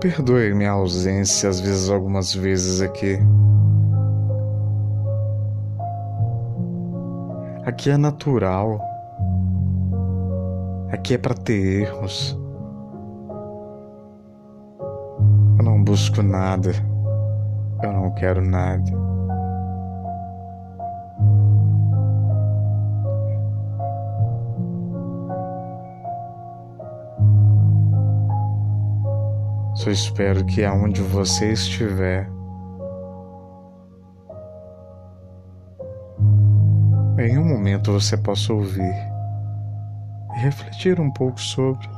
Perdoe minha ausência, às vezes, algumas vezes aqui. Aqui é natural. Aqui é para ter erros. Eu não busco nada. Eu não quero nada. Só espero que aonde você estiver, em um momento você possa ouvir e refletir um pouco sobre.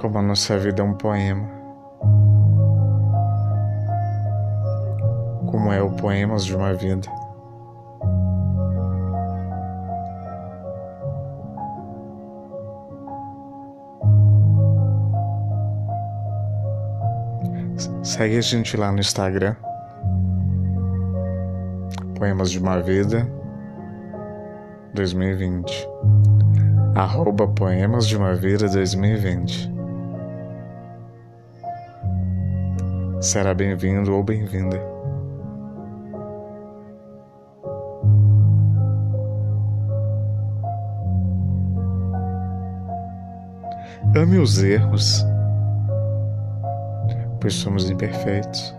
Como a nossa vida é um poema. Como é o Poemas de uma Vida. Segue a gente lá no Instagram. Poemas de uma Vida 2020. Arroba Poemas de uma Vida 2020. Será bem-vindo ou bem-vinda. Ame os erros pois somos imperfeitos.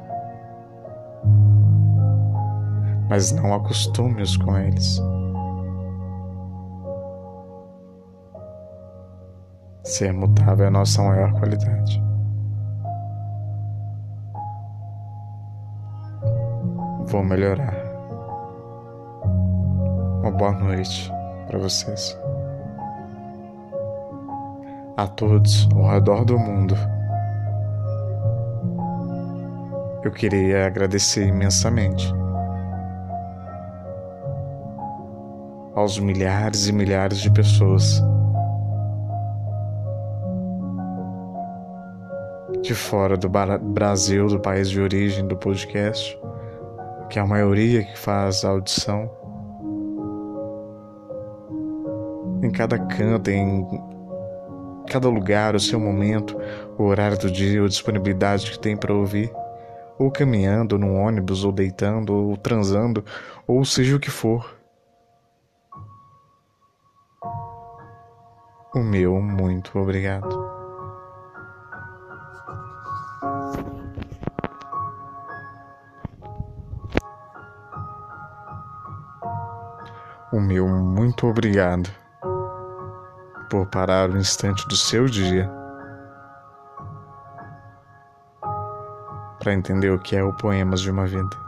Mas não acostume-os com eles. Ser mutável é a nossa maior qualidade. Vou melhorar. Uma boa noite para vocês. A todos ao redor do mundo eu queria agradecer imensamente aos milhares e milhares de pessoas de fora do Brasil, do país de origem do podcast, que é a maioria que faz a audição. Em cada canto, em cada lugar, o seu momento, o horário do dia, a disponibilidade que tem para ouvir ou caminhando no ônibus, ou deitando, ou transando, ou seja o que for. O meu muito obrigado. O meu muito obrigado por parar o instante do seu dia para entender o que é o Poemas de uma Vida.